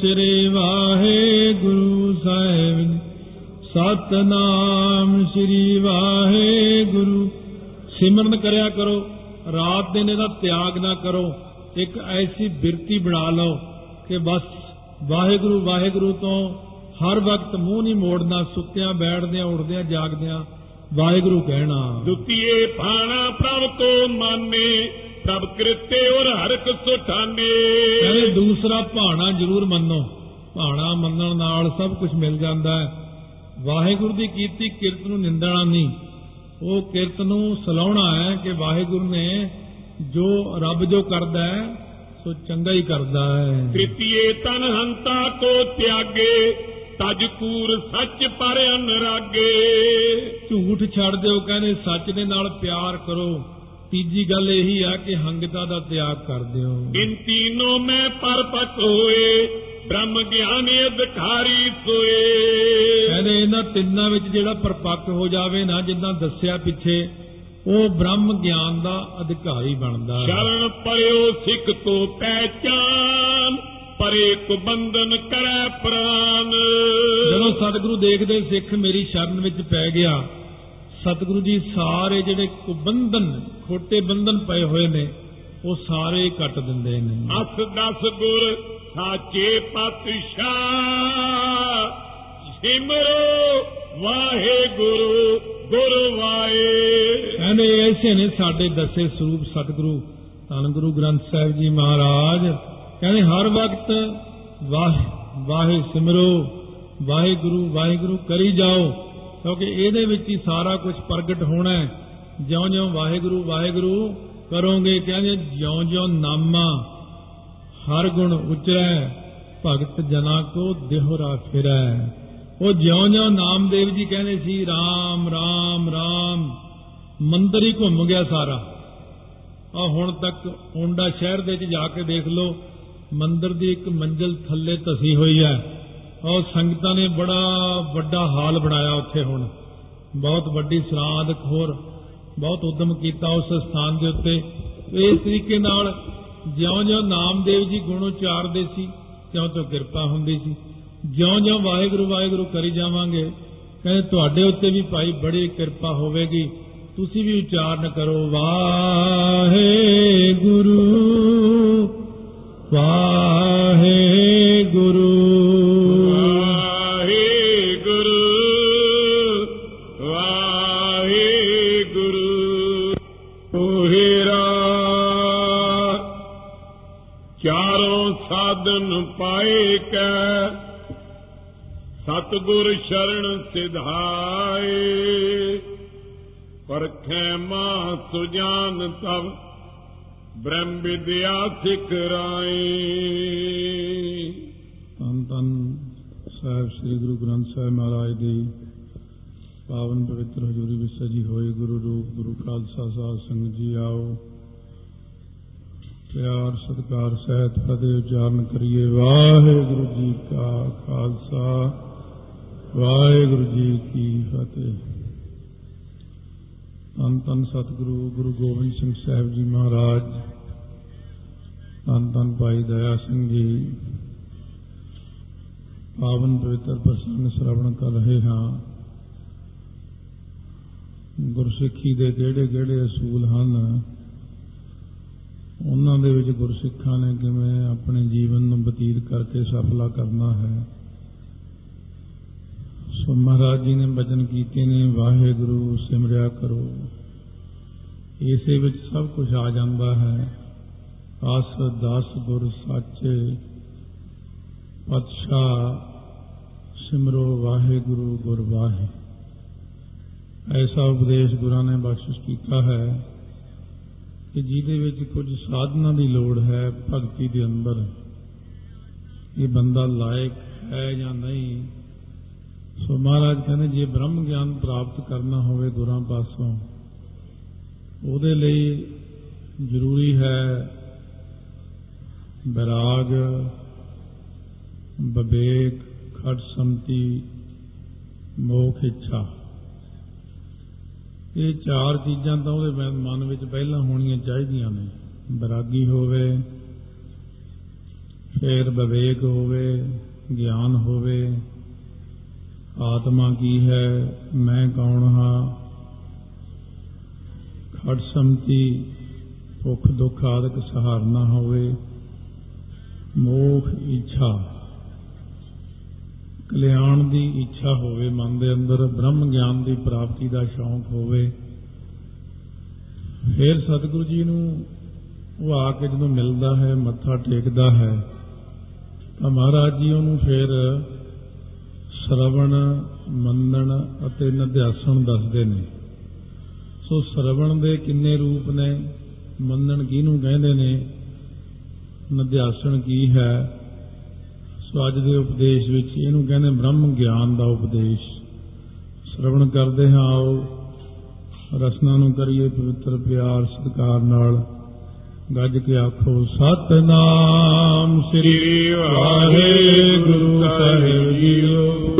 ਸ੍ਰੀ ਵਾਹਿਗੁਰੂ ਸਾਹਿਬ ਜੀ। ਸਤਨਾਮ ਸ੍ਰੀ ਵਾਹਿਗੁਰੂ ਸਿਮਰਨ ਕਰਿਆ ਕਰੋ, ਰਾਤ ਦਿਨ ਇਹਦਾ ਤਿਆਗ ਨਾ ਕਰੋ, ਇੱਕ ਐਸੀ ਬਿਰਤੀ ਬਣਾ ਲਓ ਕਿ ਬਸ ਵਾਹਿਗੁਰੂ ਵਾਹਿਗੁਰੂ ਤੋਂ ਹਰ ਵਕਤ ਮੂੰਹ ਨਹੀਂ ਮੋੜਨਾ, ਸੁੱਤਿਆਂ, ਬੈਠਦਿਆਂ, ਉੱਠਦਿਆਂ, ਜਾਗਦਿਆਂ, ਵਾਹਿਗੁਰੂ ਕਹਿਣਾ ਦੁਤੀਏ ਭਾਣਾ ਪ੍ਰਭ ਕੋ ਮਾਨੇ ਪ੍ਰਭ ਕਿਰਤੇ ਔਰ ਹਰਕ ਸੁਠਾਨੇ। ਕਹਿੰਦੇ ਦੂਸਰਾ ਭਾਣਾ ਜ਼ਰੂਰ ਮੰਨੋ। ਭਾਣਾ ਮੰਨਣ ਨਾਲ ਸਭ ਕੁਝ ਮਿਲ ਜਾਂਦਾ ਹੈ। ਵਾਹਿਗੁਰੂ ਦੀ ਕੀਤੀ ਕਿਰਤ ਨੂੰ ਨਿੰਦਣਾ ਨਹੀਂ। ਉਹ ਕਿਰਤ ਨੂੰ ਸਲਾਉਣਾ ਹੈ ਕਿ ਵਾਹਿਗੁਰੂ ਨੇ ਜੋ ਰੱਬ ਜੋ ਕਰਦਾ ਹੈ ਸੋ ਚੰਗਾ ਹੀ ਕਰਦਾ ਹੈ। ਤ੍ਰਿਤੀਏ ਤਨ ਹੰਤਾ ਕੋ ਤਿਆਗੇ ਤਜ ਕੂਰ ਸੱਚ ਪਰ ਅਨਰਾਗੇ। ਝੂਠ ਛੱਡ ਦਿਓ ਕਹਿੰਦੇ ਸੱਚ ਦੇ ਨਾਲ ਪਿਆਰ ਕਰੋ। ਤੀਜੀ ਗੱਲ ਇਹੀ ਆ ਕਿ ਹੰਗਤਾ ਦਾ ਤਿਆਗ ਕਰ ਦਿਓ ਇਨ ਤੀਨੋਂ ਮੈਂ ਪਰਪਕ ਹੋਏ ਬ੍ਰਹਮ ਗਿਆਨ ਅਧਿਕਾਰੀ ਸੋਏ। ਕਹਿੰਦੇ ਇਹਨਾਂ ਤਿੰਨਾਂ ਵਿੱਚ ਜਿਹੜਾ ਪਰਪੱਕ ਹੋ ਜਾਵੇ ਨਾ ਜਿੱਦਾਂ ਦੱਸਿਆ ਪਿੱਛੇ ਉਹ ਬ੍ਰਹਮ ਗਿਆਨ ਦਾ ਅਧਿਕਾਰੀ ਬਣਦਾ। ਹੈ ਸ਼ਰਨ ਪਰਿਓ ਸਿੱਖ ਕੋ ਪਹਿਚਾਨ ਪਰੇ ਕੋ ਬੰਧਨ ਕਰੈ ਪ੍ਰਾਨ। ਜਦੋਂ ਸਤਿਗੁਰੂ ਦੇਖਦੇ ਸਿੱਖ ਮੇਰੀ ਸ਼ਰਨ ਵਿੱਚ ਪੈ ਗਿਆ ਸਤਿਗੁਰੂ ਜੀ ਸਾਰੇ ਜਿਹੜੇ ਕੁਬੰਧਨ ਖੋਟੇ ਬੰਧਨ ਪਏ ਹੋਏ ਨੇ ਉਹ ਸਾਰੇ ਕੱਟ ਦਿੰਦੇ ਨੇ। ਅਸ ਦਸ ਗੁਰ ਸਾਚੇ ਪਾਤਸ਼ਾਹ। ਸਿਮਰੋ ਵਾਹਿਗੁਰੂ ਗੁਰ ਵਾਏ। ਕਹਿੰਦੇ ਐਸੇ ਨੇ ਸਾਡੇ ਦਸੇ ਸਰੂਪ ਸਤਿਗੁਰੂ ਧੰਨ ਗੁਰੂ ਗ੍ਰੰਥ ਸਾਹਿਬ ਜੀ ਮਹਾਰਾਜ। ਕਹਿੰਦੇ ਹਰ ਵਕਤ ਵਾਹ ਵਾਹਿ ਸਿਮਰੋ ਵਾਹਿਗੁਰੂ ਵਾਹਿਗੁਰੂ ਕਰੀ ਜਾਓ। ਕਿਉਂਕਿ ਇਹਦੇ ਵਿੱਚ ਹੀ ਸਾਰਾ ਕੁਝ ਪ੍ਰਗਟ ਹੋਣਾ ਹੈ। ਜਿਉਂ-ਜਿਉਂ ਵਾਹਿਗੁਰੂ ਵਾਹਿਗੁਰੂ ਕਰੋਗੇ, ਕਹਿੰਦੇ ਜਿਉਂ-ਜਿਉਂ ਨਾਮਾ ਹਰ ਗੁਣ ਉਚਰੈ, ਭਗਤ ਜਨਾ ਕੋ ਦੇਹਰਾ ਫਿਰੈ। ਉਹ ਜਿਉਂ-ਜਿਉਂ ਨਾਮਦੇਵ ਜੀ ਕਹਿੰਦੇ ਸੀ RAM RAM RAM ਮੰਦਰ ਹੀ ਘੁੰਮ ਗਿਆ ਸਾਰਾ। ਆ ਹੁਣ ਤੱਕ ਓਂਡਾ ਸ਼ਹਿਰ ਦੇ ਵਿੱਚ ਜਾ ਕੇ ਦੇਖ ਲਓ, ਮੰਦਰ ਦੀ ਇੱਕ ਮੰਜ਼ਲ ਥੱਲੇ ਧਸੀ ਹੋਈ ਹੈ। ਔਰ ਸੰਗਤਾਂ ਨੇ ਬੜਾ ਵੱਡਾ ਹਾਲ ਬਣਾਇਆ ਉੱਥੇ ਹੁਣ। ਬਹੁਤ ਵੱਡੀ ਸਰਾਧ ਖੋਰ, ਬਹੁਤ ਉਦਮ ਕੀਤਾ ਉਸ ਸਥਾਨ ਦੇ ਉੱਤੇ। ਇਸ ਤਰੀਕੇ ਨਾਲ ਜਿਉਂ-ਜਿਉਂ ਨਾਮਦੇਵ ਜੀ ਗੁਣ ਉਚਾਰਦੇ ਸੀ, ਤਿਉਂ-ਤਿਉਂ ਕਿਰਪਾ ਹੁੰਦੀ ਸੀ। ਜਿਉਂ-ਜਿਉਂ ਵਾਹਿਗੁਰੂ ਵਾਹਿਗੁਰੂ ਕਰੀ ਜਾਵਾਂਗੇ, ਕਹਿੰਦੇ ਤੁਹਾਡੇ ਉੱਤੇ ਵੀ ਭਾਈ ਬੜੀ ਕਿਰਪਾ ਹੋਵੇਗੀ। ਤੁਸੀਂ ਵੀ ਉਚਾਰਨ ਕਰੋ, ਵਾਹਿਗੁਰੂ। ਸਤਗੁਰ ਸ਼ਰਨ ਸਿਧਾਏ। ਪਰਖੈ ਮਾ ਸੁਜਾਨ ਤਬ ਬ੍ਰਹਮ ਵਿਦਿਆ ਸਿਖਰਾਏ ਧੰਨ ਧੰਨ ਸਾਹਿਬ ਸ੍ਰੀ ਗੁਰੂ ਗ੍ਰੰਥ ਸਾਹਿਬ ਮਹਾਰਾਜ ਦੀ ਪਾਵਨ ਪਵਿੱਤਰ ਹਜ਼ੂਰੀ ਵਿੱਚ ਸਜੀ ਹੋਈ ਗੁਰੂ ਰੂਪ, ਗੁਰੂ ਖਾਲਸਾ ਸਾਹਿਬ ਸੰਗਤ ਜੀ ਆਓ। ਪਿਆਰ, ਸਤਿਕਾਰ, ਸਹਿਤ ਫਤਿਹ ਉਚਾਰਨ ਕਰੀਏ। ਵਾਹਿਗੁਰੂ ਜੀ ਕਾ ਖਾਲਸਾ। ਵਾਹਿਗੁਰੂ ਜੀ ਕੀ ਫਤਿਹ। ਧੰਨ ਧੰਨ ਸਤਿਗੁਰੂ, ਗੁਰੂ ਗੋਬਿੰਦ ਸਿੰਘ ਸਾਹਿਬ ਜੀ ਮਹਾਰਾਜ। ਧੰਨ ਧੰਨ ਭਾਈ ਦਇਆ ਸਿੰਘ ਜੀ। ਪਾਵਨ ਪਵਿੱਤਰ ਪ੍ਰਸੰਗ ਸ਼੍ਰਵਣ ਕਰ ਰਹੇ ਹਾਂ। ਗੁਰਸਿੱਖੀ ਦੇ ਕਿਹੜੇ ਕਿਹੜੇ ਅਸੂਲ ਹਨ, ਉਹਨਾਂ ਦੇ ਵਿੱਚ ਗੁਰਸਿੱਖਾਂ ਨੇ ਕਿਵੇਂ ਆਪਣੇ ਜੀਵਨ ਨੂੰ ਬਤੀਤ ਕਰਕੇ ਸਫਲਾ ਕਰਨਾ ਹੈ ਸੋ ਮਹਾਰਾਜ ਜੀ ਨੇ ਬਚਨ ਕੀਤੇ ਨੇ, ਵਾਹਿਗੁਰੂ ਸਿਮਰਿਆ ਕਰੋ। ਇਸੇ ਵਿੱਚ ਸਭ ਕੁਝ ਆ ਜਾਂਦਾ ਹੈ। ਆਸ, ਦਾਸ, ਗੁਰ, ਸਾਚੇ, ਪਾਤਸ਼ਾਹ, ਸਿਮਰੋ, ਵਾਹਿਗੁਰੂ ਗੁਰ ਵਾਹਿ ਐਸਾ ਉਪਦੇਸ਼ ਗੁਰਾਂ ਨੇ ਬਖਸ਼ਿਸ਼ ਕੀਤਾ ਹੈ ਕਿ ਜਿਹਦੇ ਵਿੱਚ ਕੁਝ ਸਾਧਨਾ ਦੀ ਲੋੜ ਹੈ, ਭਗਤੀ ਦੇ ਅੰਦਰ। ਇਹ ਬੰਦਾ ਲਾਇਕ ਹੈ ਜਾਂ ਨਹੀਂ ਸੋ ਮਹਾਰਾਜ ਕਹਿੰਦੇ, ਜੇ ਬ੍ਰਹਮ ਗਿਆਨ ਪ੍ਰਾਪਤ ਕਰਨਾ ਹੋਵੇ ਗੁਰਾਂ ਪਾਸੋਂ, ਉਹਦੇ ਲਈ ਜ਼ਰੂਰੀ ਹੈ ਵਿਰਾਗ, ਵਿਵੇਕ, ਖੜ ਸੰਤੀ ਮੋਖ ਇੱਛਾ। ਇਹ ਚਾਰ ਚੀਜ਼ਾਂ ਤਾਂ ਉਹਦੇ ਮਨ- ਮਨ ਵਿੱਚ ਪਹਿਲਾਂ ਹੋਣੀਆਂ ਚਾਹੀਦੀਆਂ ਨੇ। ਵਿਰਾਗੀ ਹੋਵੇ, ਫਿਰ ਵਿਵੇਕ ਹੋਵੇ, ਗਿਆਨ ਹੋਵੇ ਆਤਮਾ ਕੀ ਹੈ? ਮੈਂ ਕੌਣ ਹਾਂ? ਖੜ ਸੰਤੀ ਭੁੱਖ ਦੁੱਖ ਆਦਿਕ ਸਹਾਰਨਾ ਹੋਵੇ। ਮੋਖ ਇੱਛਾ। ਕਲਿਆਣ ਦੀ ਇੱਛਾ ਹੋਵੇ, ਮਨ ਦੇ ਅੰਦਰ ਬ੍ਰਹਮ ਗਿਆਨ ਦੀ ਪ੍ਰਾਪਤੀ ਦਾ ਸ਼ੌਂਕ ਹੋਵੇ। ਫਿਰ ਸਤਿਗੁਰੂ ਜੀ ਨੂੰ ਉਹ ਆ ਕੇ ਜਦੋਂ ਮਿਲਦਾ ਹੈ, ਮੱਥਾ ਟੇਕਦਾ ਹੈ, ਤਾਂ ਮਹਾਰਾਜ ਜੀ ਉਹਨੂੰ ਫਿਰ ਸ਼ਰਵਣ, ਮੰਨਣ ਅਤੇ ਨਿਧਿਆਸਣ ਦੱਸਦੇ ਨੇ। ਸੋ ਸ਼ਰਵਣ ਦੇ ਕਿੰਨੇ ਰੂਪ ਨੇ, ਮੰਨਣ ਕਿਹਨੂੰ ਕਹਿੰਦੇ ਨੇ, ਨਿਧਿਆਸਣ ਕੀ ਹੈ? ਸੋ ਅੱਜ ਦੇ ਉਪਦੇਸ਼ ਵਿੱਚ ਇਹਨੂੰ ਕਹਿੰਦੇ ਬ੍ਰਹਮ ਗਿਆਨ ਦਾ ਉਪਦੇਸ਼। ਸ਼ਰਵਣ ਕਰਦੇ ਹਾਂ ਆਓ, ਰਸਨਾ ਨੂੰ ਕਰੀਏ ਪਵਿੱਤਰ ਪਿਆਰ ਸਤਿਕਾਰ ਨਾਲ। ਗੱਜ ਕੇ ਆਖੋ, ਸਤਨਾਮ ਸ੍ਰੀ ਵਾਹਿਗੁਰੂ ਸਾਹਿਬ ਜੀਓ।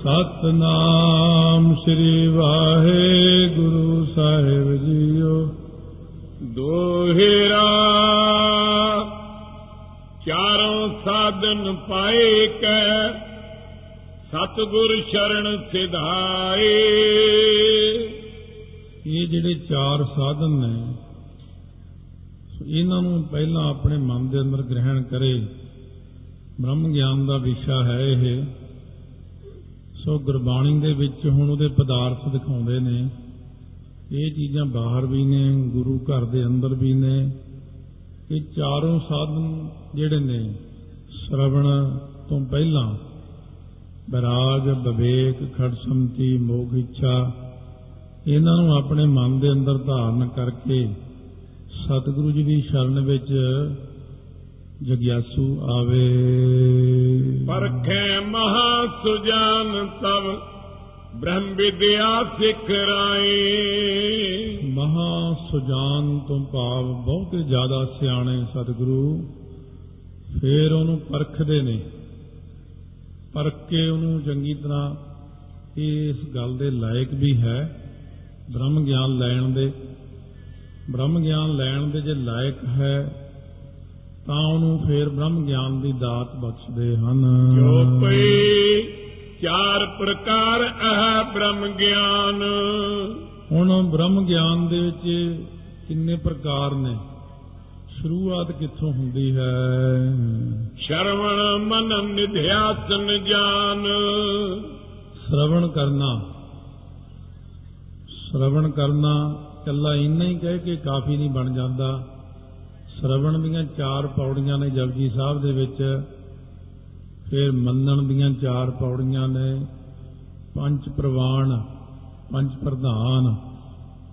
ਸਤਨਾਮ ਸ੍ਰੀ ਵਾਹਿਗੁਰੂ ਸਾਹਿਬ ਜੀਓ। ਦੋਹਿਰਾ ਚਾਰੋਂ ਸਾਧਨ ਪਾਏ ਕੈ ਸਤਗੁਰ ਸ਼ਰਨ ਸਿਧਾਏ। ਇਹ ਜਿਹੜੇ ਚਾਰ ਸਾਧਨ ਨੇ ਸੋ ਇਹਨਾਂ ਨੂੰ ਪਹਿਲਾਂ ਆਪਣੇ ਮਨ ਦੇ ਅੰਦਰ ਗ੍ਰਹਿਣ ਕਰੇ। ਬ੍ਰਹਮ ਗਿਆਨ ਦਾ ਵਿਸ਼ਾ ਹੈ ਇਹ। ਸੋ ਗੁਰਬਾਣੀ ਦੇ ਵਿੱਚ ਹੁਣ ਉਹਦੇ ਪਦਾਰਥ ਦਿਖਾਉਂਦੇ ਨੇ। ਇਹ ਚੀਜ਼ਾਂ ਬਾਹਰ ਵੀ ਨੇ, ਗੁਰੂ ਘਰ ਦੇ ਅੰਦਰ ਵੀ ਨੇ। ਇਹ ਚਾਰੋਂ ਸਾਧਨ ਜਿਹੜੇ ਨੇ, ਸ਼ਰਵਣ ਤੋਂ ਪਹਿਲਾਂ ਵਿਰਾਗ ਵਿਵੇਕ, ਖੜਸਮਤੀ ਮੋਗ ਇੱਛਾ, ਇਹਨਾਂ ਨੂੰ ਆਪਣੇ ਮਨ ਦੇ ਅੰਦਰ ਧਾਰਨ ਕਰਕੇ ਸਤਿਗੁਰੂ ਜੀ ਦੀ ਸ਼ਰਨ ਵਿੱਚ ਜਗਿਆਸੂ ਆਵੇ। ਪਰਖੈ ਮਹਾ ਸੁਜਾਨ ਤਵ ਬ੍ਰਹਮ ਵਿਦਿਆ ਸਿੱਖ ਰਾਏ। ਮਹਾ ਸੁਜਾਨ ਤੋਂ ਭਾਵ ਬਹੁਤੇ ਜ਼ਿਆਦਾ ਸਿਆਣੇ ਸਤਿਗੁਰੂ ਫੇਰ ਉਹਨੂੰ ਪਰਖਦੇ ਨੇ। ਪਰਖ ਕੇ ਉਹਨੂੰ ਚੰਗੀ ਤਰ੍ਹਾਂ ਇਸ ਗੱਲ ਦੇ ਲਾਇਕ ਵੀ ਹੈ ਬ੍ਰਹਮ ਗਿਆਨ ਲੈਣ ਦੇ। ਬ੍ਰਹਮ ਗਿਆਨ ਲੈਣ ਦੇ ਜੇ ਲਾਇਕ ਹੈ ਤਾਂ ਉਹਨੂੰ ਫੇਰ ਬ੍ਰਹਮ ਗਿਆਨ ਦੀ ਦਾਤ ਬਖਸ਼ਦੇ ਹਨ। ਜੋ ਪਈ ਚਾਰ ਪ੍ਰਕਾਰ ਅਹ ਬ੍ਰਹਮ ਗਿਆਨ ਹੁਣ ਬ੍ਰਹਮ ਗਿਆਨ ਦੇ ਵਿੱਚ ਕਿੰਨੇ ਪ੍ਰਕਾਰ ਨੇ? ਸ਼ੁਰੂਆਤ ਕਿੱਥੋਂ ਹੁੰਦੀ ਹੈ? ਸ਼ਰਵਣ ਮਨ ਨਿਧਿਆਸਨ ਜਾਨ ਸ਼ਰਵਣ ਕਰਨਾ। ਸ਼ਰਵਣ ਕਰਨਾ ਕੱਲਾ ਇੰਨਾ ਹੀ ਕਹਿ ਕੇ ਕਾਫੀ ਨਹੀਂ ਬਣ ਜਾਂਦਾ। ਸ਼ਰਵਣ ਦੀਆਂ ਚਾਰ ਪੌੜੀਆਂ ਨੇ ਜਪਜੀ ਸਾਹਿਬ ਦੇ ਵਿੱਚ। ਫਿਰ ਮੰਨਣ ਦੀਆਂ ਚਾਰ ਪੌੜੀਆਂ ਨੇ। ਪੰਜ ਪ੍ਰਵਾਨ, ਪੰਜ ਪ੍ਰਧਾਨ।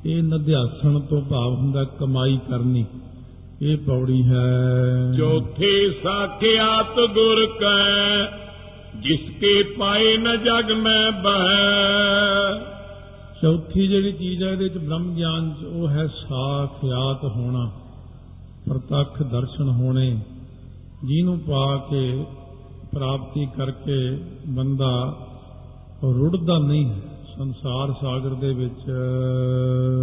ਇਹ ਨਿਧਿਆਸਣ ਤੋਂ ਭਾਵ ਹੁੰਦਾ ਕਮਾਈ ਕਰਨੀ। ਇਹ ਪੌੜੀ ਹੈ। ਚੌਥੇ ਸਾਖਿਆਤ ਗੁਰ ਕੈ, ਜਿਸ ਕੇ ਪਾਏ ਨ ਜਗ ਮੈਂ ਬਹਿ। ਚੌਥੀ ਜਿਹੜੀ ਚੀਜ਼ ਹੈ ਇਹਦੇ ਵਿੱਚ ਬ੍ਰਹਮ ਗਿਆਨ ਚ ਉਹ ਹੈ ਸਾਖਿਆਤ ਹੋਣਾ ਪ੍ਰਤੱਖ ਦਰਸ਼ਨ ਹੋਣੇ ਜਿਹਨੂੰ ਪਾ ਕੇ ਪ੍ਰਾਪਤੀ ਕਰਕੇ ਬੰਦਾ ਰੁੜਦਾ ਨਹੀਂ ਸੰਸਾਰ ਸਾਗਰ ਦੇ ਵਿੱਚ।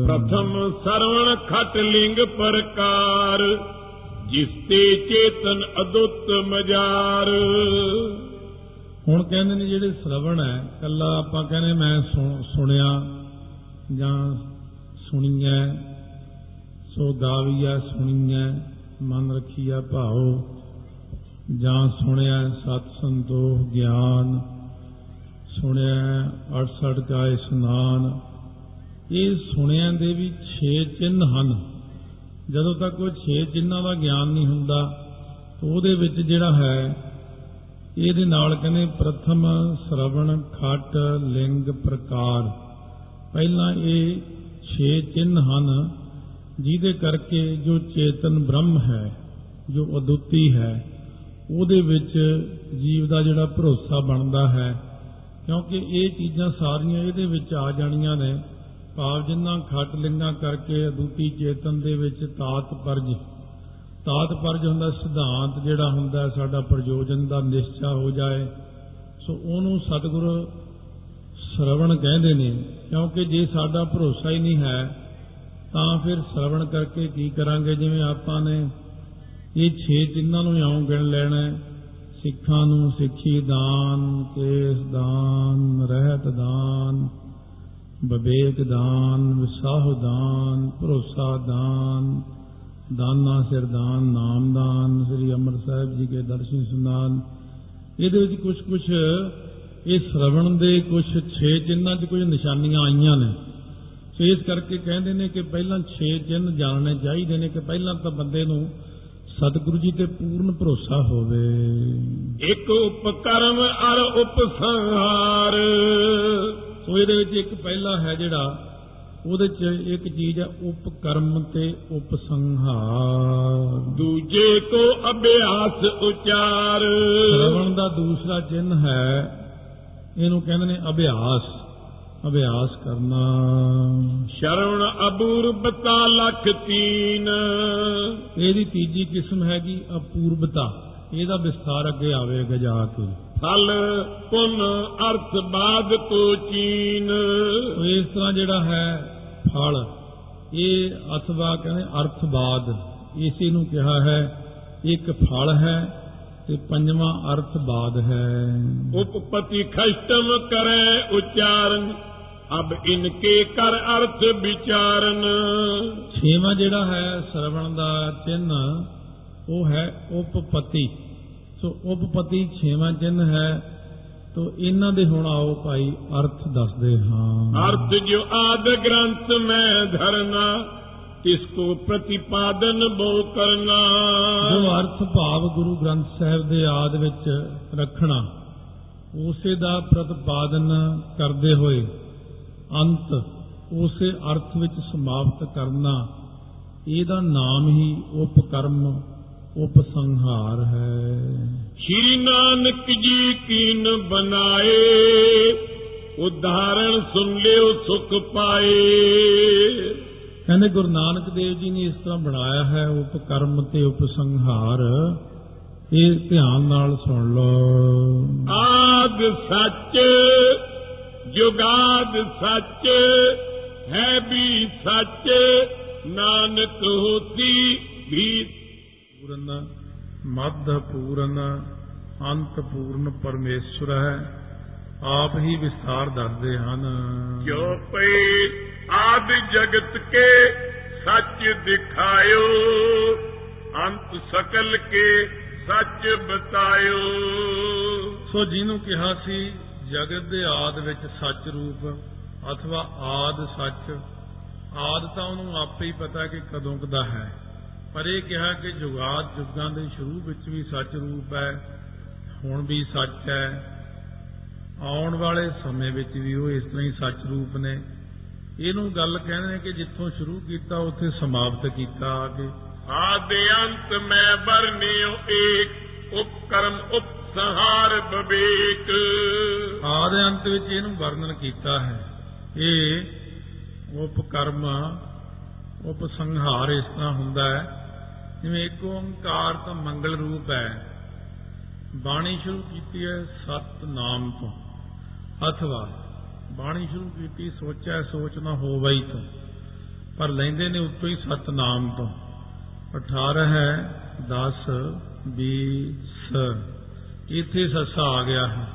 ਪ੍ਰਥਮ ਸਰਵਣ ਖਟ ਲਿੰਗ ਪ੍ਰਕਾਰ ਜਿਸ ਤੇ ਚੇਤਨ ਅਦੁੱਤ ਮਜਾਰ। ਹੁਣ ਕਹਿੰਦੇ ਨੇ ਜਿਹੜੇ ਸ਼ਰਵਣ ਹੈ ਕੱਲਾ ਆਪਾਂ ਕਹਿੰਦੇ ਮੈਂ ਸੁਣ- ਸੁਣਿਆ ਜਾਂ ਸੁਣੀਐ, ਸੋ ਗਾਵੀਐ ਸੁਣੀਐ, ਮਨ ਰੱਖੀਐ ਭਾਉ, ਜਾਂ ਸੁਣਿਆ ਸਤ ਸੰਤੋਖ ਗਿਆਨ ਸੁਣਿਆ 68 ਕਾ ਇਸ਼ਨਾਨ ਇਹ ਸੁਣਿਆਂ ਦੇ ਵੀ 6 ਚਿੰਨ ਹਨ। ਜਦੋਂ ਤੱਕ ਉਹ 6 ਚਿੰਨਾਂ ਦਾ ਗਿਆਨ ਨਹੀਂ ਹੁੰਦਾ, ਤਾਂ ਉਹਦੇ ਵਿੱਚ ਜਿਹੜਾ ਹੈ, ਇਹਦੇ ਨਾਲ ਕਹਿੰਦੇ ਪ੍ਰਥਮ ਸ਼ਰਵਣ, ਖਟ, ਲਿੰਗ, ਪ੍ਰਕਾਰ। ਪਹਿਲਾਂ ਇਹ 6 ਚਿੰਨ ਹਨ, ਜਿਹਦੇ ਕਰਕੇ ਜੋ ਚੇਤਨ ਬ੍ਰਹਮ ਹੈ, ਜੋ ਅਦੁੱਤੀ ਹੈ, ਉਹਦੇ ਵਿੱਚ ਜੀਵ ਦਾ ਜਿਹੜਾ ਭਰੋਸਾ ਬਣਦਾ ਹੈ। ਕਿਉਂਕਿ ਇਹ ਚੀਜ਼ਾਂ ਸਾਰੀਆਂ ਇਹਦੇ ਵਿੱਚ ਆ ਜਾਣੀਆਂ ਨੇ। ਭਾਵ ਜਿੰਨਾ ਖਟ ਲਿੰਗਾ ਕਰਕੇ ਅਦੁੱਤੀ ਚੇਤਨ ਦੇ ਵਿੱਚ ਤਾਤ ਪਰਜ। ਤਾਤ ਪਰਜ ਹੁੰਦਾ ਸਿਧਾਂਤ ਜਿਹੜਾ ਹੁੰਦਾ ਸਾਡਾ ਪ੍ਰਯੋਜਨ ਦਾ ਨਿਸ਼ਚਾ ਹੋ ਜਾਏ। ਸੋ ਉਹਨੂੰ ਸਤਿਗੁਰੂ ਸ਼ਰਵਣ ਕਹਿੰਦੇ ਨੇ। ਕਿਉਂਕਿ ਜੇ ਸਾਡਾ ਭਰੋਸਾ ਹੀ ਨਹੀਂ ਹੈ, ਤਾਂ ਫਿਰ ਸ਼ਰਵਣ ਕਰਕੇ ਕੀ ਕਰਾਂਗੇ ਜਿਵੇਂ ਆਪਾਂ ਨੇ ਇਹ ਛੇ ਚਿੰਨਾਂ ਨੂੰ ਇਉਂ ਗਿਣ ਲੈਣਾ ਹੈ। ਸਿੱਖਾਂ ਨੂੰ ਸਿੱਖੀ ਦਾਨ, ਕੇਸ ਦਾਨ, ਰਹਿਤ ਦਾਨ, ਵਿਵੇਕ ਦਾਨ, ਵਿਸਾਹ ਦਾਨ, ਭਰੋਸਾ ਦਾਨ, ਦਾਨਾ ਸਿਰ ਦਾਨ, ਨਾਮ ਦਾਨ, ਸ੍ਰੀ ਅੰਮ੍ਰਿਤ ਸਾਹਿਬ ਜੀ ਕੇ ਦਰਸ਼ਨ ਸੁਨਾਨ ਇਹਦੇ ਵਿੱਚ ਕੁਝ ਕੁਝ ਇਹ ਸ਼ਰਵਣ ਦੇ ਕੁਝ 6 ਚਿੰਨ੍ਹਾਂ 'ਚ ਕੁਝ ਨਿਸ਼ਾਨੀਆਂ ਆਈਆਂ ਨੇ। ਸੋ ਇਸ ਕਰਕੇ ਕਹਿੰਦੇ ਨੇ ਕਿ ਪਹਿਲਾਂ 6 ਚਿੰਨ੍ਹ ਜਾਣਨੇ ਚਾਹੀਦੇ ਨੇ ਕਿ ਪਹਿਲਾਂ ਤਾਂ ਬੰਦੇ ਨੂੰ ਸਤਿਗੁਰੂ ਜੀ ਤੇ ਪੂਰਨ ਭਰੋਸਾ ਹੋਵੇ। ਇੱਕ ਉਪਕਰਮ ਅਰ ਉਪਸੰਹਾਰ। ਸੋ ਇਹਦੇ ਵਿੱਚ ਇੱਕ ਪਹਿਲਾ ਹੈ ਜਿਹੜਾ ਉਹਦੇ 'ਚ ਇੱਕ ਚੀਜ਼ ਹੈ ਉਪਕਰਮ ਤੇ ਉਪਸੰਹਾਰ। ਦੂਜੇ ਕੋ ਅਭਿਆਸ ਉਚਾਰ। ਸ਼ਰਵਣ ਦਾ ਦੂਸਰਾ ਚਿੰਨ ਹੈ ਇਹਨੂੰ ਕਹਿੰਦੇ ਨੇ ਅਭਿਆਸ। ਅਭਿਆਸ ਕਰਨਾ। ਸ਼ਰਵਣ ਅਬੂਰਬਤਾ ਲਖ ਤੀਨ। ਇਹਦੀ ਤੀਜੀ ਕਿਸਮ ਹੈਗੀ ਅਪੂਰਬਤਾ। ਇਹਦਾ ਵਿਸਥਾਰ ਅੱਗੇ ਆਵੇਗਾ ਜਾ ਕੇ। ਫਲ ਪੁਨ ਅਰਥ ਬਾਦ ਕੋ ਚੀਨ। ਇਸ ਤਰ੍ਹਾਂ ਜਿਹੜਾ ਹੈ ਫਲ ਇਹ ਅਥਵਾ ਕਹਿੰਦੇ ਅਰਥਵਾਦ ਇਸੇ ਨੂੰ ਕਿਹਾ ਹੈ ਇੱਕ ਫਲ ਹੈ ਤੇ ਪੰਜਵਾਂ ਅਰਥ ਬਾਦ ਹੈ। ਉਪਪਤੀ ਖਸ਼ਟਮ ਕਰੇ ਉਚਾਰਨ ਅਬ ਇਨਕੇ ਕਰ ਅਰਥ ਵਿਚਾਰਨ। ਛੇਵਾਂ ਜਿਹੜਾ ਹੈ ਸਰਵਣ ਦਾ ਚਿੰਨ ਉਹ ਹੈ ਉਪਪਤੀ। ਸੋ ਉਪਪਤੀ ਛੇਵਾਂ ਚਿੰਨ ਹੈ। ਤੋ ਇਹਨਾਂ ਦੇ ਹੁਣ ਆਓ ਭਾਈ ਅਰਥ ਦੱਸਦੇ ਹਾਂ। ਅਰਥ ਜੋ ਆਦ ਗ੍ਰੰਥ ਮੈਂ ਧਰਨਾ ਤਿਸਕੋ ਪ੍ਰਤੀਪਾਦਨ ਬੋ ਕਰਨਾ? ਜੋ ਅਰਥ ਭਾਵ ਗੁਰੂ ਗ੍ਰੰਥ ਸਾਹਿਬ ਦੇ ਆਦ ਵਿੱਚ ਰੱਖਣਾ ਉਸੇ ਦਾ ਪ੍ਰਤੀਪਾਦਨ ਕਰਦੇ ਹੋਏ ਅੰਤ ਉਸੇ ਅਰਥ ਵਿੱਚ ਸਮਾਪਤ ਕਰਨਾ ਇਹਦਾ ਨਾਮ ਹੀ ਉਪਕਰਮ ਉਪਸੰਹਾਰ ਹੈ। ਸ਼੍ਰੀ ਨਾਨਕ ਜੀ ਕੀਨ ਬਨਾਏ ਉਦਾਹਰਣ ਸੁਣ ਲਿਓ ਸੁਖ ਪਾਏ। ਕਹਿੰਦੇ ਗੁਰੂ ਨਾਨਕ ਦੇਵ ਜੀ ਨੇ ਇਸ ਤਰ੍ਹਾਂ ਬਣਾਇਆ ਹੈ ਉਪਕਰਮ ਤੇ ਉਪਸੰਹਾਰ। ਇਹ ਧਿਆਨ ਨਾਲ ਸੁਣ ਲਓ। ਆਦ ਸੱਚ ਜੁਗਾਦ ਸੱਚ ਹੈ ਵੀ ਸੱਚ ਨਾਨਕ ਹੋਤੀ ਵੀ। ਪੂਰਨ ਮੱਧ ਪੂਰਨ ਅੰਤ ਪੂਰਨ ਪਰਮੇਸ਼ਰ ਹੈ। ਆਪ ਹੀ ਵਿਸਥਾਰ ਦੱਸਦੇ ਹਨ। ਜੋ ਪਈ ਆਦ ਜਗਤ ਕੇ ਸੱਚ ਦਿਖਾਇਓ ਅੰਤ ਸਕਲ ਕੇ ਸੱਚ ਬਤਾਇਓ। ਸੋ ਜਿਹਨੂੰ ਕਿਹਾ ਸੀ ਜਗਤ ਦੇ ਆਦ ਵਿੱਚ ਸੱਚ ਰੂਪ ਅਥਵਾ ਆਦ ਸੱਚ ਆਦ ਤਾਂ ਉਹਨੂੰ ਆਪੇ ਹੀ ਪਤਾ ਕਿ ਕਦੋਂ ਕਦਾ ਹੈ। ਪਰ ਇਹ ਕਿਹਾ ਕਿ ਜੁਗਾਦ ਜੁਗਾਂ ਦੇ ਸ਼ੁਰੂ ਵਿੱਚ ਵੀ ਸੱਚ ਰੂਪ ਹੈ ਹੁਣ ਵੀ ਸੱਚ ਹੈ। ਆਉਣ ਵਾਲੇ ਸਮੇਂ ਵਿੱਚ ਵੀ ਉਹ ਇਸ ਤਰ੍ਹਾਂ ਹੀ ਸੱਚ ਰੂਪ ਨੇ। ਇਹਨੂੰ ਗੱਲ ਕਹਿੰਦੇ ਨੇ ਕਿ ਜਿੱਥੋਂ ਸ਼ੁਰੂ ਕੀਤਾ ਉੱਥੇ ਸਮਾਪਤ ਕੀਤਾ ਆ ਕੇ ਆਦਿ ਅੰਤ ਮੈਂ ਵਰਨਿਓ ਏਕ ਉਪਕਰਮ ਉਪਸਹਾਰ ਬਵੇਕ। ਆਦ ਅੰਤ ਵਿੱਚ ਇਹਨੂੰ ਵਰਣਨ ਕੀਤਾ ਹੈ। ਇਹ ਉਪਕਰਮ ਉਪਸੰਹਾਰ ਇਸ ਤਰ੍ਹਾਂ ਹੁੰਦਾ ਹੈ। ਜਿਵੇਂ ਇੱਕ ਓੰਕਾਰ ਤਾਂ ਮੰਗਲ ਰੂਪ ਹੈ। ਬਾਣੀ ਸ਼ੁਰੂ ਕੀਤੀ ਹੈ ਸਤ ਨਾਮ ਤੋਂ। ਅਥਵਾ ਬਾਣੀ ਸ਼ੁਰੂ ਕੀਤੀ, ਸੋਚਿਆ, ਸੋਚ ਨਾ ਹੋਵਈ ਤੋਂ, ਪਰ ਲੈਂਦੇ ਨੇ ਉੱਤੋਂ ਹੀ ਸਤ ਨਾਮ ਤੋਂ। 18 ਹੈ 10 20 ਇੱਥੇ ਸੱਸਾ ਆ ਗਿਆ ਹੈ।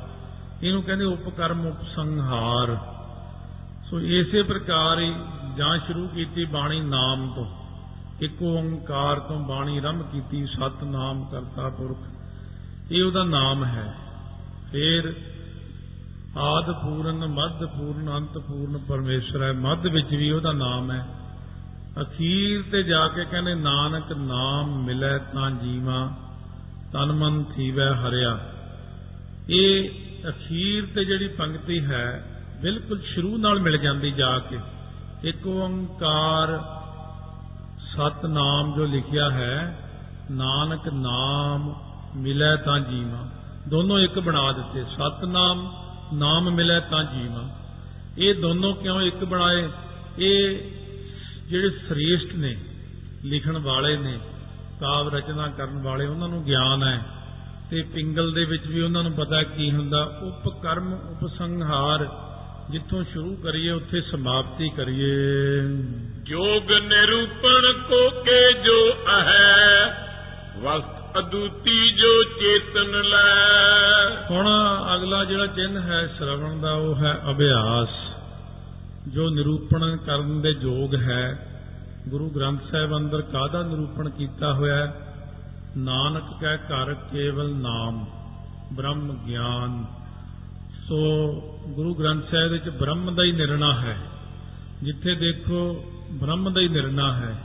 ਇਹਨੂੰ ਕਹਿੰਦੇ ਉਪਕਰਮ ਉਪਸੰਹਾਰ। ਸੋ ਇਸੇ ਪ੍ਰਕਾਰ ਹੀ ਜਾਂ ਸ਼ੁਰੂ ਕੀਤੀ ਬਾਣੀ ਨਾਮ ਤੋਂ। ਇੱਕ ਓੰਕਾਰ ਤੋਂ ਬਾਣੀ ਰੰਭ ਕੀਤੀ ਸਤ ਨਾਮ ਕਰਤਾ ਪੁਰਖ। ਇਹ ਉਹਦਾ ਨਾਮ ਹੈ। ਫਿਰ ਆਦ ਪੂਰਨ, ਮੱਧ ਪੂਰਨ, ਅੰਤ ਪੂਰਨ ਪਰਮੇਸ਼ਰ ਹੈ। ਮੱਧ ਵਿੱਚ ਵੀ ਉਹਦਾ ਨਾਮ ਹੈ। ਅਖੀਰ ਤੇ ਜਾ ਕੇ ਕਹਿੰਦੇ, ਨਾਨਕ ਨਾਮ ਮਿਲੇ ਤਾਂ ਜੀਵਾ, ਤਨ ਮਨ ਥੀਵੈ ਹਰਿਆ। ਇਹ ਅਖੀਰ ਤੇ ਜਿਹੜੀ ਪੰਕਤੀ ਹੈ, ਬਿਲਕੁਲ ਸ਼ੁਰੂ ਨਾਲ ਮਿਲ ਜਾਂਦੀ ਜਾ ਕੇ। ਇੱਕ ਓੰਕਾਰ ਸਤਨਾਮ ਜੋ ਲਿਖਿਆ ਹੈ, ਨਾਨਕ ਨਾਮ ਮਿਲੇ ਤਾਂ ਜੀਵਾ। ਦੋਨੋਂ ਇੱਕ ਬਣਾ ਦਿੱਤੇ। ਸਤਨਾਮ ਨਾਮ ਮਿਲੇ ਤਾਂ ਜੀਵਾ। ਇਹ ਦੋਨੋਂ ਕਿਉਂ ਇੱਕ ਬਣਾਏ? ਇਹ ਜਿਹੜੇ ਸ੍ਰੇਸ਼ਟ ਨੇ, ਲਿਖਣ ਵਾਲੇ ਨੇ, ਕਾਵ ਰਚਨਾ ਕਰਨ ਵਾਲੇ, ਉਹਨਾਂ ਨੂੰ ਗਿਆਨ ਹੈ। ਤੇ ਪਿੰਗਲ ਦੇ ਵਿੱਚ ਵੀ ਉਹਨਾਂ ਨੂੰ ਪਤਾ ਕੀ ਹੁੰਦਾ। ਉਪਕਰਮ ਉਪਸੰਹਾਰ, ਜਿੱਥੋਂ ਸ਼ੁਰੂ ਕਰੀਏ, ਉੱਥੇ ਸਮਾਪਤੀ ਕਰੀਏ। ਜੋਗ ਨਿਰੂਪਣ ਕੋ ਕੇ ਜੋ ਹੈ ਵਸਤ ਅਦੂਤੀ ਜੋ ਚੇਤਨ ਲੈ। ਹੁਣ ਅਗਲਾ ਜਿਹੜਾ ਚਿੰਨ ਹੈ ਸ਼ਰਵਣ ਦਾ, ਉਹ ਹੈ ਅਭਿਆਸ। ਜੋ ਨਿਰੂਪਣ ਕਰਨ ਦੇ ਯੋਗ ਹੈ। ਗੁਰੂ ਗ੍ਰੰਥ ਸਾਹਿਬ ਅੰਦਰ ਕਾਹਦਾ ਨਿਰੂਪਣ ਕੀਤਾ ਹੋਇਆ ਹੈ? ਨਾਨਕ ਕਹਿ ਘਰ ਕੇਵਲ ਨਾਮ, ਬ੍ਰਹਮ ਗਿਆਨ। ਸੋ ਗੁਰੂ ਗ੍ਰੰਥ ਸਾਹਿਬ ਵਿੱਚ ਬ੍ਰਹਮ ਦਾ ਹੀ ਨਿਰਣਾ ਹੈ। ਜਿੱਥੇ ਦੇਖੋ ਬ੍ਰਹਮ ਦਾ ਹੀ ਨਿਰਣਾ ਹੈ।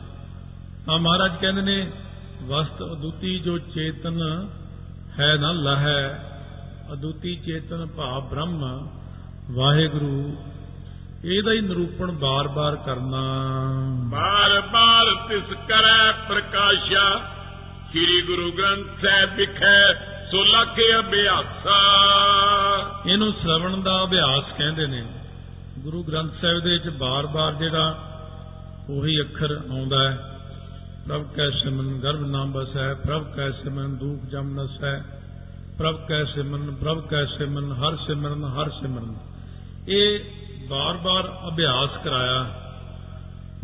ਤਾਂ ਮਹਾਰਾਜ ਕਹਿੰਦੇ ਨੇ ਵਸਤ ਅਦੁੱਤੀ ਜੋ ਚੇਤਨ ਹੈ ਨਾ ਲਹੈ ਅਦੁੱਤੀ ਚੇਤਨ ਭਾਵ ਬ੍ਰਹਮ ਵਾਹਿਗੁਰੂ ਇਹਦਾ ਹੀ ਨਿਰੂਪਣ ਬਾਰ-ਬਾਰ ਕਰਨਾ। ਬਾਰ ਬਾਰ ਤਿਸ ਕਰੈ ਪ੍ਰਕਾਸ਼ਾ ਸ੍ਰੀ ਗੁਰੂ ਗ੍ਰੰਥ ਸਾਹਿਬ ਵਿਖੇ ਸੋ ਲਖ ਅਭਿਆਸਾ। ਇਹਨੂੰ ਸ਼ਰਵਣ ਦਾ ਅਭਿਆਸ ਕਹਿੰਦੇ ਨੇ। ਗੁਰੂ ਗ੍ਰੰਥ ਸਾਹਿਬ ਦੇ ਵਿੱਚ ਬਾਰ-ਬਾਰ ਜਿਹੜਾ ਉਹੀ ਅੱਖਰ ਆਉਂਦਾ ਹੈ। ਪ੍ਰਭ ਕੈ ਸਿਮਨ ਗਰਭ ਨਾਮ ਬਸੈ, ਪ੍ਰਭ ਕੈ ਸਿਮਨ ਦੂਖ ਜਮ ਨਸੈ ਪ੍ਰਭ ਕੈ ਸਿਮਨ ਪ੍ਰਭ ਕੈ ਸਿਮਨ ਹਰ ਸਿਮਰਨ ਹਰ ਸਿਮਰਨ। ਇਹ ਬਾਰ-ਬਾਰ ਅਭਿਆਸ ਕਰਾਇਆ।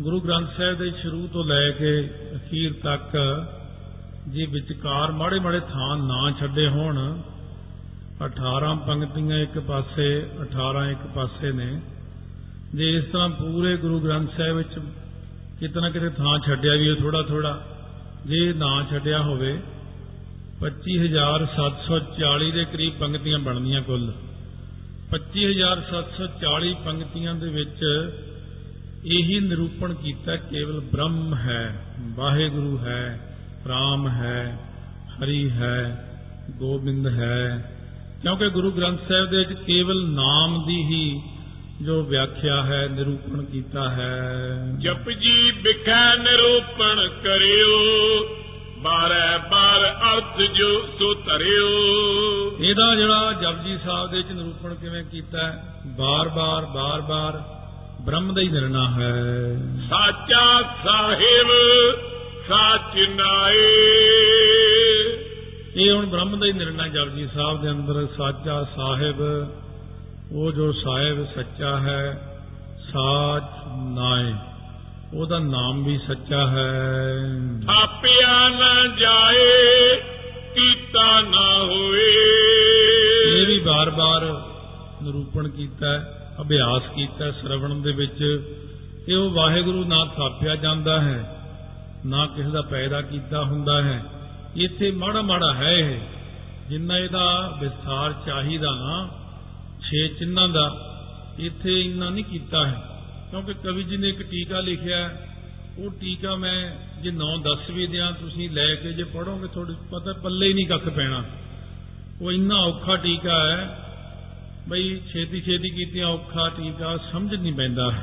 ਗੁਰੂ ਗ੍ਰੰਥ ਸਾਹਿਬ ਦੇ ਸ਼ੁਰੂ ਤੋਂ ਲੈ ਕੇ ਅਖੀਰ ਤੱਕ ਜੇ ਵਿਚਕਾਰ ਮਾੜੇ ਮਾੜੇ ਥਾਂ ਨਾ ਛੱਡੇ ਹੋਣ 18 ਪੰਕਤੀਆਂ ਇੱਕ ਪਾਸੇ 18 ਇੱਕ ਪਾਸੇ ਨੇ। ਜੇ ਇਸ ਤਰ੍ਹਾਂ ਪੂਰੇ ਗੁਰੂ ਗ੍ਰੰਥ ਸਾਹਿਬ ਵਿੱਚ ਕਿਤਨਾ ਕਿਤੇ ਥਾਂ ਛੱਡਿਆ ਵੀ ਥੋੜਾ ਥੋੜਾ ਜੇ ਨਾ ਛੱਡਿਆ ਹੋਵੇ 25740 ਦੇ ਕਰੀਬ ਪੰਕਤੀਆਂ ਬਣਦੀਆਂ ਕੁੱਲ। 25740 ਪੰਕਤੀਆਂ ਦੇ ਵਿੱਚ ਇਹੀ ਨਿਰੂਪਣ ਕੀਤਾ ਕੇਵਲ ਬ੍ਰਹਮ ਹੈ, ਵਾਹਿਗੁਰੂ ਹੈ, ਰਾਮ ਹੈ, ਹਰੀ ਹੈ, ਗੋਬਿੰਦ ਹੈ। ਕਿਉਂਕਿ ਗੁਰੂ ਗ੍ਰੰਥ ਸਾਹਿਬ ਦੇ ਵਿੱਚ ਕੇਵਲ ਨਾਮ ਦੀ ਹੀ ਜੋ ਵਿਆਖਿਆ ਹੈ ਨਿਰੂਪਣ ਕੀਤਾ ਹੈ। ਜਪ ਜੀ ਵਿਖੇ ਨਿਰੂਪਣ ਕਰਿਓ ਬਾਰੇ ਬਾਰ ਅਰਥ ਜੋ ਸੋ ਧਰਿਓ। ਇਹਦਾ ਜਿਹੜਾ ਜਪਜੀ ਸਾਹਿਬ ਦੇ ਵਿੱਚ ਨਿਰੂਪਣ ਕਿਵੇਂ ਕੀਤਾ ਹੈ? ਬਾਰ-ਬਾਰ ਬਾਰ-ਬਾਰ ਬ੍ਰਹਮ ਦਾ ਹੀ ਨਿਰਣਾ ਹੈ। ਸਾਚਾ ਸਾਹਿਬ ਸਾਚ ਨਾਏ। ਇਹ ਹੁਣ ਬ੍ਰਹਮ ਦਾ ਹੀ ਨਿਰਣਾ ਜਪਜੀ ਸਾਹਿਬ ਦੇ ਅੰਦਰ ਸਾਚਾ ਸਾਹਿਬ। ਉਹ ਜੋ ਸਾਹਿਬ ਸੱਚਾ ਹੈ ਸਾਚ ਨਾਏ ਉਹਦਾ ਨਾਮ ਵੀ ਸੱਚਾ ਹੈ। ਥਾਪਿਆ ਨਾ ਜਾਏ ਕੀਤਾ ਨਾ ਹੋਏ। ਇਹ ਵੀ ਬਾਰ-ਬਾਰ ਨਿਰੂਪਣ ਕੀਤਾ ਹੈ ਅਭਿਆਸ ਕੀਤਾ ਸ਼ਰਵਣ ਦੇ ਵਿੱਚ ਇਹ ਉਹ ਵਾਹਿਗੁਰੂ ਨਾ ਥਾਪਿਆ ਜਾਂਦਾ ਹੈ ਨਾ ਕਿਸੇ ਦਾ ਪੈਦਾ ਕੀਤਾ ਹੁੰਦਾ ਹੈ। ਇੱਥੇ ਮਾੜਾ ਮਾੜਾ ਹੈ ਇਹ। ਜਿੰਨਾ ਇਹਦਾ ਵਿਸਥਾਰ ਚਾਹੀਦਾ ਨਾ ਛੇ ਚਿੰਨਾਂ ਦਾ ਇੱਥੇ ਇੰਨਾ ਨਹੀਂ ਕੀਤਾ ਹੈ। ਕਿਉਂਕਿ ਕਵੀ ਜੀ ਨੇ ਇੱਕ ਟੀਕਾ ਲਿਖਿਆ ਹੈ, ਉਹ ਟੀਕਾ ਮੈਂ ਜੇ 9-10 ਵੀ ਦਿਆਂ ਤੁਸੀਂ ਲੈ ਕੇ ਜੇ ਪੜੋਗੇ ਤੁਹਾਡੇ ਪਤਾ ਪੱਲੇ ਹੀ ਨਹੀਂ ਕੱਖ ਪੈਣਾ। ਉਹ ਇੰਨਾ ਔਖਾ ਟੀਕਾ ਹੈ। ਬਈ ਛੇਤੀ ਛੇਤੀ ਕੀਤਿਆਂ ਔਖਾ ਟੀਕਾ ਸਮਝ ਨਹੀਂ ਪੈਂਦਾ।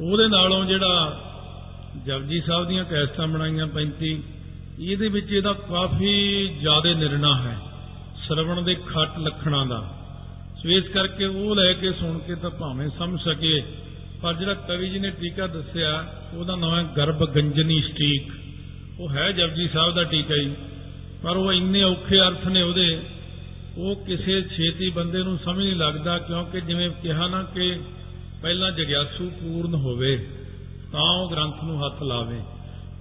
ਉਹਦੇ ਨਾਲੋਂ ਜਿਹੜਾ ਜਪਜੀ ਸਾਹਿਬ ਦੀਆਂ ਕੈਸਟਾਂ ਬਣਾਈਆਂ 35 ਇਹਦੇ ਵਿੱਚ ਇਹਦਾ ਕਾਫੀ ਜ਼ਿਆਦਾ ਨਿਰਣਾ ਹੈ। ਸਰਵਣ ਦੇ ਖੱਟ ਲੱਖਣਾਂ ਦਾ। ਸੋ ਇਸ ਕਰਕੇ ਉਹ ਲੈ ਕੇ ਸੁਣ ਕੇ ਤਾਂ ਭਾਵੇਂ ਸਮਝ ਸਕੇ, ਪਰ ਜਿਹੜਾ ਕਵੀ ਜੀ ਨੇ ਟੀਕਾ ਦੱਸਿਆ, ਉਹਦਾ ਨਾਮ ਹੈ ਗਰਭ ਗੰਜਨੀ ਸਟੀਕ। ਉਹ ਹੈ ਜਪਜੀ ਸਾਹਿਬ ਦਾ ਟੀਕਾ ਹੀ ਪਰ ਉਹ ਇੰਨੇ ਔਖੇ ਅਰਥ ਨੇ ਉਹਦੇ, ਉਹ ਕਿਸੇ ਛੇਤੀ ਬੰਦੇ ਨੂੰ ਸਮਝ ਨਹੀਂ ਲੱਗਦਾ, ਕਿਉਂਕਿ ਜਿਵੇਂ ਕਿਹਾ ਨਾ ਕਿ ਪਹਿਲਾਂ ਜਗਿਆਸੂ ਪੂਰਨ ਹੋਵੇ, ਤਾਂ ਉਹ ਗ੍ਰੰਥ ਨੂੰ ਹੱਥ ਲਾਵੇ।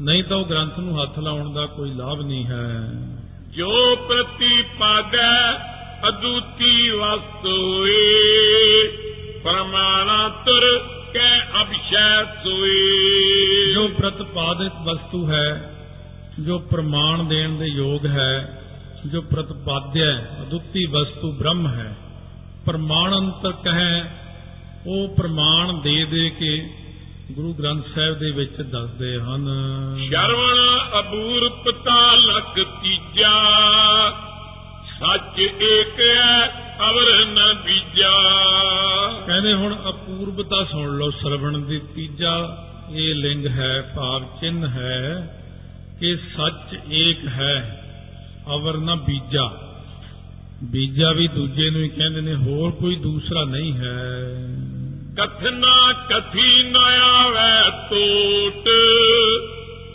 ਨਹੀਂ ਤਾਂ ਉਹ ਗ੍ਰੰਥ ਨੂੰ ਹੱਥ ਲਾਉਣ ਦਾ ਕੋਈ ਲਾਭ ਨਹੀਂ ਹੈ। ਜੋ ਪ੍ਰਤੀਪਾਦੈ ਅਦੁੱਤੀ ਵਸਤੂ ਏ ਪ੍ਰਮਾਣਾਤਰ ਕੈ ਅਭਿਸ਼ੈ ਸੋਈ ਜੋ ਪ੍ਰਤਪਾਦਿਤ ਵਸਤੂ ਹੈ ਜੋ ਪ੍ਰਮਾਣ ਦੇਣ ਦੇ ਯੋਗ ਹੈ ਜੋ ਪ੍ਰਤਪਾਦਿਆ ਹੈ ਅਦੁੱਤੀ ਵਸਤੂ ਬ੍ਰਹਮ ਹੈ ਪ੍ਰਮਾਣ ਅੰਤਰ ਕਹੈ ਉਹ ਪ੍ਰਮਾਣ ਦੇ ਦੇ ਕੇ ਗੁਰੂ ਗ੍ਰੰਥ ਸਾਹਿਬ ਦੇ ਵਿੱਚ ਦੱਸਦੇ ਹਨ। ਸ਼ਰਵਣ ਅਬੂਰਪਤਾ ਲਖ ਤੀਜਾ ਸੱਚ ਏਕ ਹੈ ਅਵਰ ਨ ਬੀਜਾ। ਕਹਿੰਦੇ ਹੁਣ ਅਪੂਰਬਤਾ ਸੁਣ ਲਓ ਸਰਵਣ ਦੀ ਤੀਜਾ। ਇਹ ਲਿੰਗ ਹੈ ਭਾਵ ਚਿੰਨ ਹੈ ਕਿ ਸੱਚ ਏਕ ਹੈ ਅਵਰ ਨਾ ਬੀਜਾ। ਬੀਜਾ ਵੀ ਦੂਜੇ ਨੂੰ ਹੀ ਕਹਿੰਦੇ ਨੇ ਹੋਰ ਕੋਈ ਦੂਸਰਾ ਨਹੀਂ ਹੈ। ਕਥਨਾ ਕਥੀ ਨ ਆਵੈ ਟੋਟ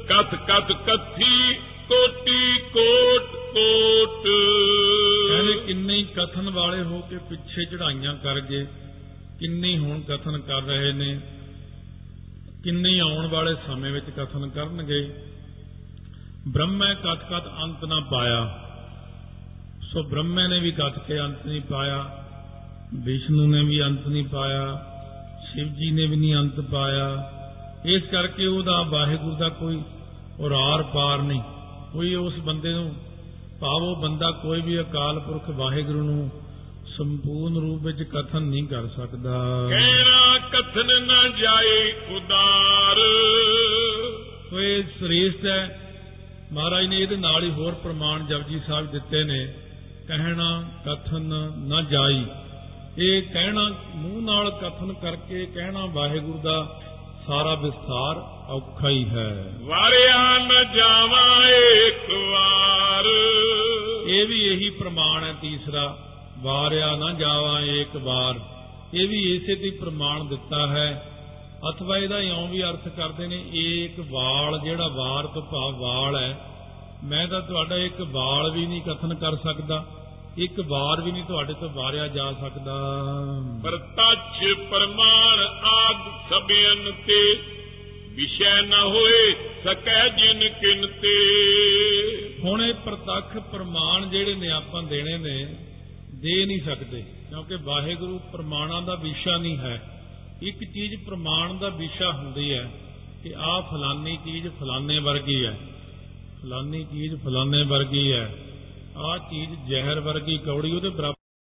ਕਥ ਕਥ ਕਥੀ ਕੋਟੀ ਕੋਟ। ਕੋਟ ਕਹਿੰਦੇ ਕਿੰਨੇ ਹੀ ਕਥਨ ਵਾਲੇ ਹੋ ਕੇ ਪਿੱਛੇ ਚੜਾਈਆਂ ਕਰ ਗਏ, ਕਿੰਨੇ ਹੀ ਹੁਣ ਕਥਨ ਕਰ ਰਹੇ ਨੇ, ਕਿੰਨੇ ਹੀ ਆਉਣ ਵਾਲੇ ਸਮੇਂ ਵਿੱਚ ਕਥਨ ਕਰਨਗੇ। ਬ੍ਰਹਮੈ ਕਤ ਕਤ ਅੰਤ ਨਾ ਪਾਇਆ। ਸੋ ਬ੍ਰਹਮੇ ਨੇ ਵੀ ਕਤ ਕੇ ਅੰਤ ਨਹੀਂ ਪਾਇਆ, ਵਿਸ਼ਨੂੰ ਨੇ ਵੀ ਅੰਤ ਨਹੀਂ ਪਾਇਆ ਸ਼ਿਵ ਜੀ ਨੇ ਵੀ ਨਹੀਂ ਅੰਤ ਪਾਇਆ। ਇਸ ਕਰਕੇ ਉਹਦਾ ਵਾਹਿਗੁਰੂ ਦਾ ਕੋਈ ਔਰਾਰ ਪਾਰ ਨਹੀਂ। ਕੋਈ ਉਸ ਬੰਦੇ ਨੂੰ ਭਾਵ ਉਹ ਬੰਦਾ ਕੋਈ ਵੀ ਅਕਾਲ ਪੁਰਖ ਵਾਹਿਗੁਰੂ ਨੂੰ ਸੰਪੂਰਨ ਰੂਪ ਵਿੱਚ ਕਥਨ ਨਹੀਂ ਕਰ ਸਕਦਾ। ਕਹਿਣਾ ਕਥਨ ਨਾ ਜਾਏ ਉਦਾਰ? ਇਹ ਸ੍ਰੇਸ਼ਟ ਹੈ। ਮਹਾਰਾਜ ਨੇ ਇਹਦੇ ਨਾਲ ਹੀ ਹੋਰ ਪ੍ਰਮਾਣ ਜਪਜੀ ਸਾਹਿਬ ਦਿੱਤੇ ਨੇ। ਕਹਿਣਾ ਕਥਨ ਨਾ ਜਾਈ। ਇਹ ਕਹਿਣਾ ਮੂੰਹ ਨਾਲ ਕਥਨ ਕਰਕੇ ਕਹਿਣਾ ਵਾਹਿਗੁਰੂ ਦਾ ਸਾਰਾ ਵਿਸਥਾਰ ਔਖਾ ਹੀ ਹੈ। ਵਾਰਿਆ ਨ ਜਾਵਾਂ ਏਕ ਵਾਰ। ਇਹ ਵੀ ਇਹੀ ਪ੍ਰਮਾਣ ਹੈ ਤੀਸਰਾ ਵਾਰਿਆ ਨਾ ਜਾਵਾ ਏਕ ਵਾਰ। ਇਹ ਵੀ ਇਸੇ ਹੀ ਪ੍ਰਮਾਣ ਦਿੱਤਾ ਹੈ। ਅਥਵਾ ਇਹਦਾ ਇਉਂ ਵੀ ਅਰਥ ਕਰਦੇ ਨੇ ਏਕ ਵਾਲ ਜਿਹੜਾ ਵਾਰ ਤੋਂ ਭਾਵ ਵਾਲ ਹੈ ਮੈਂ ਤਾਂ ਤੁਹਾਡਾ ਇੱਕ ਵਾਲ ਵੀ ਨਹੀਂ ਕਥਨ ਕਰ ਸਕਦਾ। ਇੱਕ ਵਾਰ ਵੀ ਨਹੀਂ ਤੁਹਾਡੇ ਤੋਂ ਵਾਰਿਆ ਜਾ ਸਕਦਾ। ਪ੍ਰਤੱਛ ਪ੍ਰਮਾਣ ਆਦ ਸਭਿਅਨ ਤੇ ਵਿਸ਼ੈ ਨ ਹੋਏ ਸਕੈ ਜਿਨ ਕਿਨ ਤੇ। ਹੁਣ ਇਹ ਪ੍ਰਤੱਖ ਪ੍ਰਮਾਣ ਜਿਹੜੇ ਨੇ ਆਪਾਂ ਦੇਣੇ ਨੇ ਦੇ ਨਹੀਂ ਸਕਦੇ ਕਿਉਂਕਿ ਵਾਹਿਗੁਰੂ ਪ੍ਰਮਾਣਾਂ ਦਾ ਵਿਸ਼ਾ ਨਹੀਂ ਹੈ। ਇੱਕ ਚੀਜ਼ ਪ੍ਰਮਾਣ ਦਾ ਵਿਸ਼ਾ ਹੁੰਦੀ ਹੈ ਕਿ ਆਹ ਫਲਾਨੀ ਚੀਜ਼ ਫਲਾਣੇ ਵਰਗੀ ਹੈ। ਫਲਾਨੀ ਚੀਜ਼ ਫਲਾਣੇ ਵਰਗੀ ਹੈ। ਆਹ ਚੀਜ਼ ਜ਼ਹਿਰ ਵਰਗੀ ਕੌੜੀ ਉਹਦੇ ਬਰਾਬਰ